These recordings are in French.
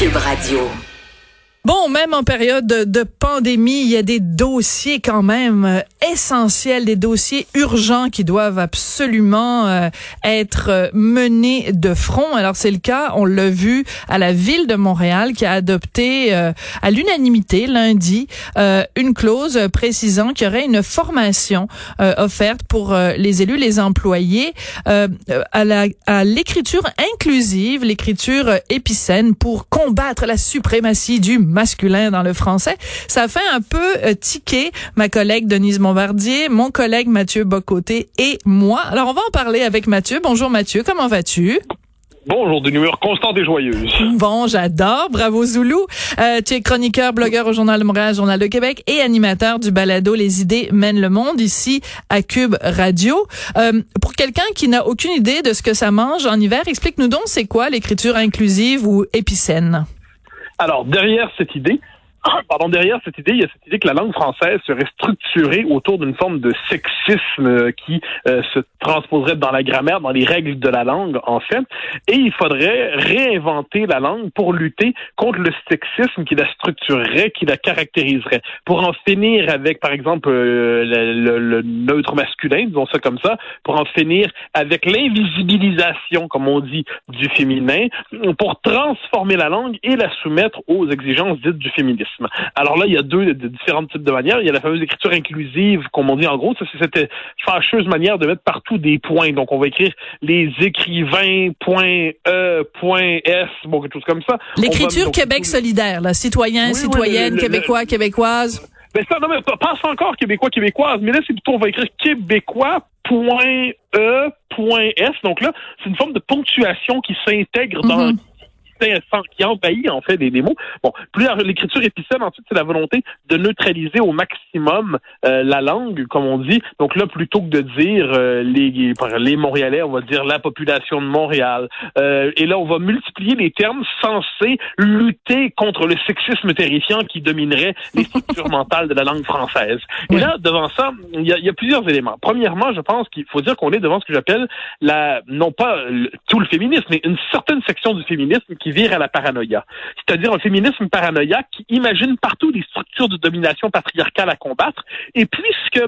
Cube Radio. Bon, même en période de, pandémie, il y a des dossiers quand même euh, essentiels, des dossiers urgents qui doivent absolument euh, être euh, menés de front. Alors c'est le cas, on l'a vu à la ville de Montréal qui a adopté à l'unanimité lundi une clause précisant qu'il y aurait une formation offerte pour les élus, les employés à à l'écriture inclusive, l'écriture épicène pour combattre la suprématie du masculin dans le français. Ça fait un peu euh, tiquer ma collègue Denise Bombardier, mon collègue Mathieu Bocoté et moi. Alors, on va en parler avec Mathieu. Bonjour Mathieu, comment vas-tu? Bonjour, de humeur constante et joyeuse. Bon, j'adore. Bravo Zoulou. Euh, tu es chroniqueur, blogueur au Journal de Montréal, Journal de Québec et animateur du balado Les idées mènent le monde ici à Cube Radio. Euh, pour quelqu'un qui n'a aucune idée de ce que ça mange en hiver, explique-nous donc c'est quoi l'écriture inclusive ou épicène? Alors, derrière cette idée, pardon, derrière cette idée, il y a cette idée que la langue française serait structurée autour d'une forme de sexisme euh, qui euh, se transposerait dans la grammaire, dans les règles de la langue, en fait. Et il faudrait réinventer la langue pour lutter contre le sexisme qui la structurerait, qui la caractériserait. Pour en finir avec, par exemple, euh, le, neutre masculin, disons ça comme ça, pour en finir avec l'invisibilisation, comme on dit, du féminin, pour transformer la langue et la soumettre aux exigences dites du féminisme. Alors là, il y a deux différents types de manières. Il y a la fameuse écriture inclusive, comme on dit en gros, c'est cette fâcheuse manière de mettre partout des points. Donc on va écrire les écrivains, point E, point S, bon, quelque chose comme ça. L'écriture Québec solidaire, là, citoyen, citoyenne, québécois, québécoise. Ben ça, non, mais pas encore québécois, québécoise, mais là, c'est plutôt, on va écrire québécois, point E, point S. Donc là, c'est une forme de ponctuation qui s'intègre dans, mm-hmm qui envahit en fait des, mots. Bon, plus l'écriture épicène, ensuite, c'est la volonté de neutraliser au maximum euh, la langue, comme on dit. Donc là, plutôt que de dire euh, les, les Montréalais, on va dire la population de Montréal. Euh, et là, on va multiplier les termes censés lutter contre le sexisme terrifiant qui dominerait les structures mentales de la langue française. Et là, devant ça, il y a, y a, plusieurs éléments. Premièrement, je pense qu'il faut dire qu'on est devant ce que j'appelle la, non pas tout le féminisme, mais une certaine section du féminisme qui à la paranoïa. C'est-à-dire un féminisme paranoïaque qui imagine partout des structures de domination patriarcale à combattre. Et puisque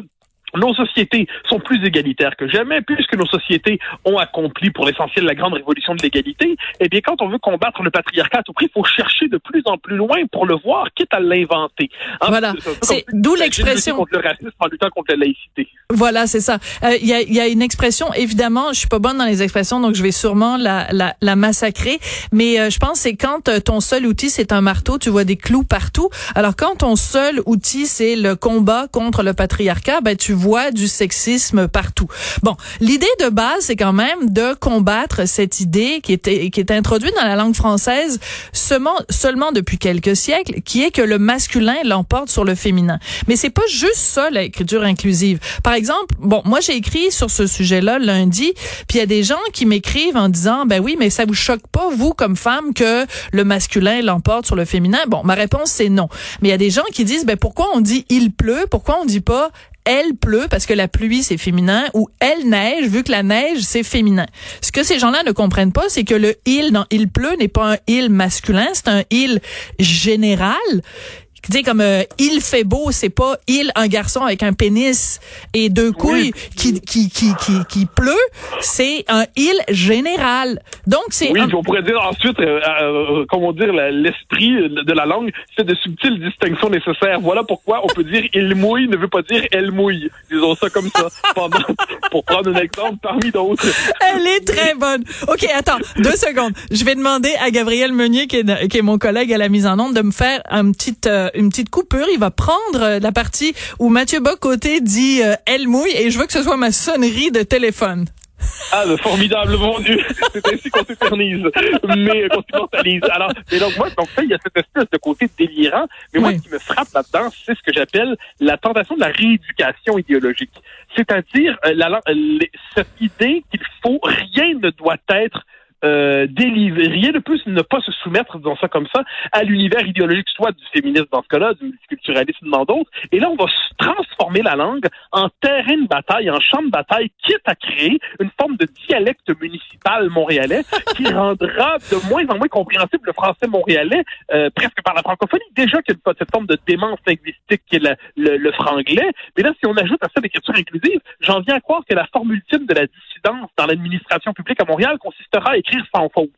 nos sociétés sont plus égalitaires que jamais, puisque nos sociétés ont accompli pour l'essentiel la grande révolution de l'égalité, eh bien, quand on veut combattre le patriarcat à tout prix, il faut chercher de plus en plus loin pour le voir, quitte à l'inventer. Hein, voilà. C'est d'où l'expression. contre le racisme en luttant contre la laïcité. Voilà, c'est ça. Euh, il y, a, y, a, une expression, évidemment, je suis pas bonne dans les expressions, donc je vais sûrement la, la, la massacrer, mais euh, je pense c'est quand euh, ton seul outil, c'est un marteau, tu vois des clous partout. Alors, quand ton seul outil, c'est le combat contre le patriarcat, ben, tu voit du sexisme partout. Bon, l'idée de base, c'est quand même de combattre cette idée qui est, qui est introduite dans la langue française seulement, seulement depuis quelques siècles, qui est que le masculin l'emporte sur le féminin. Mais c'est pas juste ça, l'écriture inclusive. Par exemple, bon, moi, j'ai écrit sur ce sujet-là lundi, puis il y a des gens qui m'écrivent en disant, ben oui, mais ça vous choque pas, vous, comme femme, que le masculin l'emporte sur le féminin? Bon, ma réponse, c'est non. Mais il y a des gens qui disent, ben pourquoi on dit il pleut? Pourquoi on dit pas elle pleut parce que la pluie c'est féminin ou elle neige vu que la neige c'est féminin. Ce que ces gens-là ne comprennent pas, c'est que le il dans il pleut n'est pas un il masculin, c'est un il général tu sais comme euh, il fait beau, c'est pas il un garçon avec un pénis et deux couilles qui, qui, qui qui qui pleut, c'est un il général. Donc c'est Oui, on pourrait dire ensuite euh, euh, comment dire l'esprit de la langue, c'est de subtiles distinctions nécessaires. Voilà pourquoi on peut dire il mouille ne veut pas dire elle mouille. Disons ça comme ça pendant pour prendre un exemple parmi d'autres. Elle est très bonne. OK, attends, deux secondes. Je vais demander à Gabriel Meunier qui est, qui est mon collègue à la mise en onde de me faire un petit une petite coupure. Il va prendre euh, la partie où Mathieu Bocoté dit euh, elle mouille et je veux que ce soit ma sonnerie de téléphone. Ah, le formidable, mon Dieu. C'est ainsi qu'on s'éternise, mais qu'on s'immortalise. Alors, mais donc moi, donc ça, il y a cette espèce de côté délirant. Mais moi, Oui. ce qui me frappe là-dedans, c'est ce que j'appelle la tentation de la rééducation idéologique. C'est-à-dire euh, cette idée qu'il faut rien ne doit être euh, délivré. Rien de plus ne pas se soumettre, disons ça comme ça, à l'univers idéologique, soit du féminisme dans ce cas-là, du multiculturalisme dans d'autres. Et là, on va transformer la langue en terrain de bataille, en champ de bataille, quitte à créer une forme de dialecte municipal montréalais qui rendra de moins en moins compréhensible le français montréalais, euh, presque par la francophonie. Déjà qu'il y a cette forme de démence linguistique qui est le, le, le franglais. Mais là, si on ajoute à ça l'écriture inclusive, j'en viens à croire que la forme ultime de la dissidence dans l'administration publique à Montréal consistera à écrire sans faute.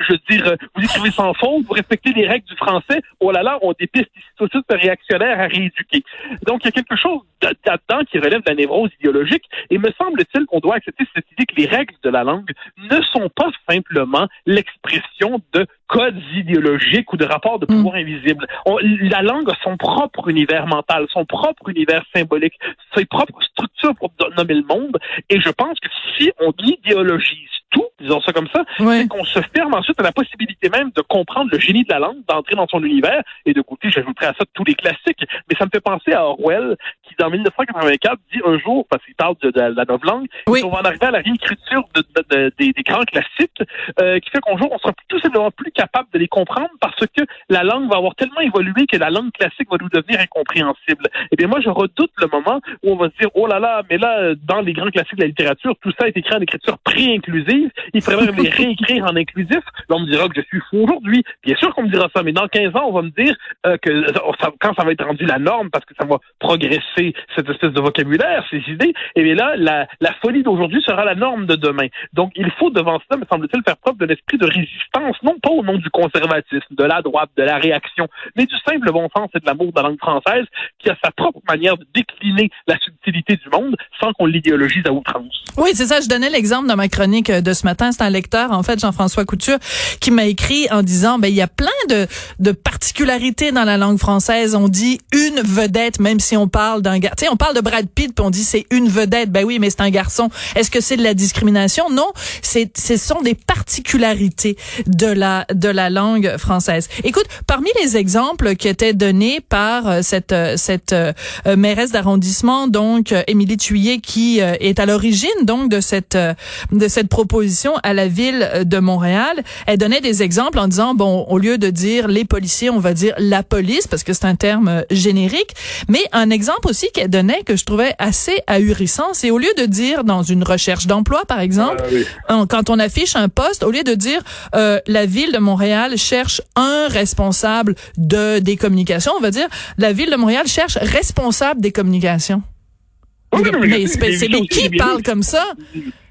Je veux dire, euh, vous écrivez sans faute, vous respectez les règles du français, oh là là, on dépiste ici tout de suite de réactionnaires à rééduquer. Donc, il y a quelque chose de- là-dedans qui relève de la névrose idéologique, et me semble-t-il qu'on doit accepter cette idée que les règles de la langue ne sont pas simplement l'expression de codes idéologiques ou de rapports de pouvoir invisibles. On- la langue a son propre univers mental, son propre univers symbolique, ses propres structures pour nommer le monde, et je pense que si on idéologise tout, disons ça comme ça, c'est qu'on se ferme ensuite à la possibilité même de comprendre le génie de la langue, d'entrer dans son univers, et de côté, j'ajouterai à ça tous les classiques, mais ça me fait penser à Orwell, qui dans 1984 dit un jour, parce qu'il parle de, de la nouvelle Oui. on va en arriver à la réécriture de, de- de- des, des grands classiques, euh, qui fait qu'un jour, on sera tout simplement plus capable de les comprendre parce que la langue va avoir tellement évolué que la langue classique va nous devenir incompréhensible. Et bien moi, je redoute le moment où on va se dire, oh là là, mais là, dans les grands classiques de la littérature, tout ça est écrit en écriture pré-inclusive, il faudrait même les réécrire en inclusif. Là, on me dira que je suis fou aujourd'hui. Bien sûr qu'on me dira ça, mais dans 15 ans, on va me dire euh, que euh, quand ça va être rendu la norme, parce que ça va progresser cette espèce de vocabulaire, ces idées, et bien là, la, la folie d'aujourd'hui sera la norme de demain. Donc, il faut devant cela, me semble-t-il, faire preuve de l'esprit de résistance, non pas au nom du conservatisme, de la droite, de la réaction, mais du simple bon sens et de l'amour de la langue française, qui a sa propre manière de décliner la subtilité du monde sans qu'on l'idéologise à outrance. Oui, c'est ça. Je donnais l'exemple dans ma chronique de ce matin. C'est un lecteur, en fait, Jean-François Couture, qui m'a écrit en disant, ben, il y a plein de, de particularités dans la langue française. On dit une vedette, même si on parle d'un gars. Tu sais, on parle de Brad Pitt, puis on dit c'est une vedette. Ben oui, mais c'est un garçon. Est-ce que c'est de la discrimination? Non. C'est, ce sont des particularités de la, de la langue française. Écoute, parmi les exemples qui étaient donnés par euh, cette, euh, cette euh, mairesse d'arrondissement, donc euh, Émilie Thuillier, qui euh, est à l'origine donc de cette de cette proposition à la ville de Montréal, elle donnait des exemples en disant bon, au lieu de dire les policiers, on va dire la police parce que c'est un terme euh, générique. Mais un exemple aussi qu'elle donnait que je trouvais assez ahurissant, c'est au lieu de dire dans une recherche d'emploi, par exemple, en- quand on affiche un poste, au lieu de dire euh, la ville de Montréal cherche un responsable de des communications, on va dire la ville de Montréal cherche responsable des communications. Oui, oui, mais vu mais aussi, qui parle comme ça?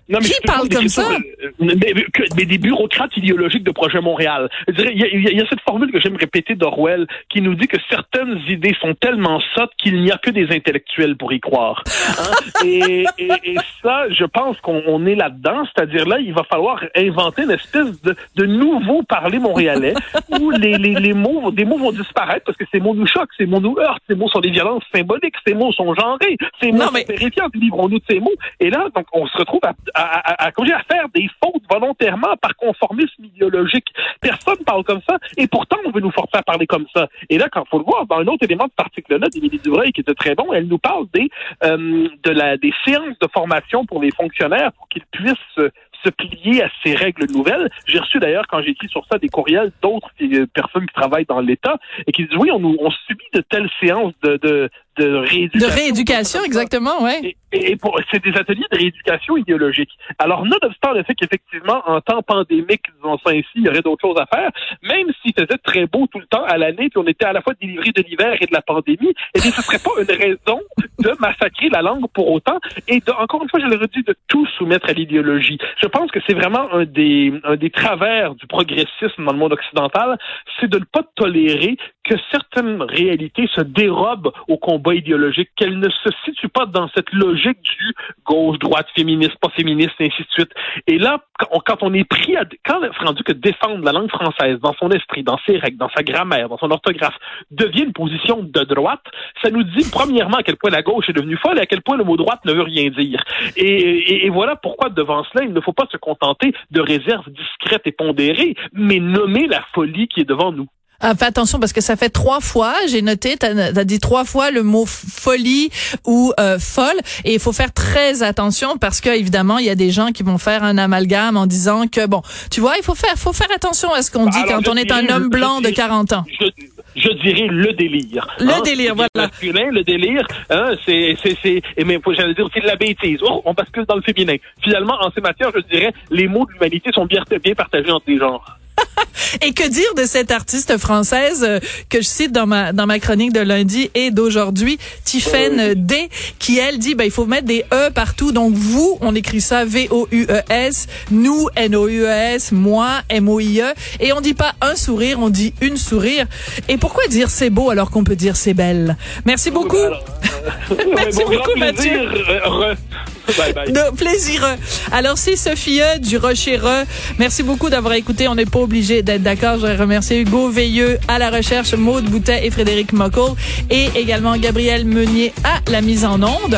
Non, mais Qui parle comme ça? euh, Mais, que- mais des bureaucrates idéologiques de Projet Montréal. Il y, y a- cette formule que j'aime répéter d'Orwell qui nous dit que certaines idées sont tellement sottes qu'il n'y a que des intellectuels pour y croire. Hein? et, et, et ça, je pense qu'on on est là-dedans. C'est-à-dire là, il va falloir inventer une espèce de, de nouveau parler montréalais où les, les, les mots, des mots vont disparaître parce que ces mots nous choquent, ces mots nous heurtent, ces mots sont des violences symboliques, ces mots sont genrés, ces mots Non, sont mais- terrifiants. Livrons-nous de ces mots. Et là, donc, on se retrouve à, à, à, à, dire, à faire des fautes volontairement par conformisme idéologique. Personne parle comme ça, et pourtant, on veut nous forcer à parler comme ça. Et là, quand faut le voir, dans un autre élément de cet article-là d'Émilie Dubreuil, qui était très bon, elle nous parle des, euh, de la, des séances de formation pour les fonctionnaires pour qu'ils puissent se, se plier à ces règles nouvelles. J'ai reçu d'ailleurs, quand j'ai sur ça, des courriels d'autres euh, personnes qui travaillent dans l'État et qui disent, oui, on, on subit de telles séances de, de, de rééducation. De rééducation, exactement, ouais. Et, et pour, c'est des ateliers de rééducation idéologique. Alors, nonobstant le fait qu'effectivement, en temps pandémique, disons ça ainsi, il y aurait d'autres choses à faire, même s'il faisait très beau tout le temps à l'année, puis on était à la fois délivré de l'hiver et de la pandémie, eh bien, ce serait pas une raison de massacrer la langue pour autant et de, encore une fois, je le redis, de tout soumettre à l'idéologie. Je pense que c'est vraiment un des, un des travers du progressisme dans le monde occidental, c'est de ne pas tolérer que certaines réalités se dérobent au combat idéologique, qu'elles ne se situent pas dans cette logique du gauche-droite, féministe, pas féministe, et ainsi de suite. Et là, quand on est pris à, quand rendu que défendre la langue française dans son esprit, dans ses règles, dans sa grammaire, dans son orthographe, devient une position de droite, ça nous dit premièrement à quel point la gauche est devenue folle et à quel point le mot droite ne veut rien dire. Et voilà pourquoi devant cela, il ne faut pas se contenter de réserves discrètes et pondérées, mais nommer la folie qui est devant nous. Ah, fais attention parce que ça fait trois fois, j'ai noté, tu as, dit trois fois le mot folie ou euh, folle et il faut faire très attention parce que évidemment, il y a des gens qui vont faire un amalgame en disant que bon, tu vois, il faut faire faut faire attention à ce qu'on dit quand on est un homme blanc de 40 ans. Je, dirais le délire. Le hein, délire, voilà. le délire, hein, c'est c'est c'est mais j'allais dire aussi la bêtise. Oh, on bascule dans le féminin. Finalement, en ces matières, je dirais les mots de l'humanité sont bien bien partagés entre les genres. et que dire de cette artiste française euh, que je cite dans ma dans ma chronique de lundi et d'aujourd'hui, Tiffaine D, qui elle dit ben il faut mettre des e partout. Donc vous, on écrit ça V O U E S, nous N O U E S, moi M O I E et on dit pas un sourire, on dit une sourire. Et pourquoi dire c'est beau alors qu'on peut dire c'est belle? Merci beaucoup. Merci beaucoup Mathieu. Euh, bye bye. De plaisir. Alors c'est Sophie du Rocher. Merci beaucoup d'avoir écouté. On n'est pas obligé d'être d'accord. Je voudrais remercier Hugo Veilleux à la recherche, Maude Boutet et Frédéric Mockel et également Gabriel Meunier à la mise en onde.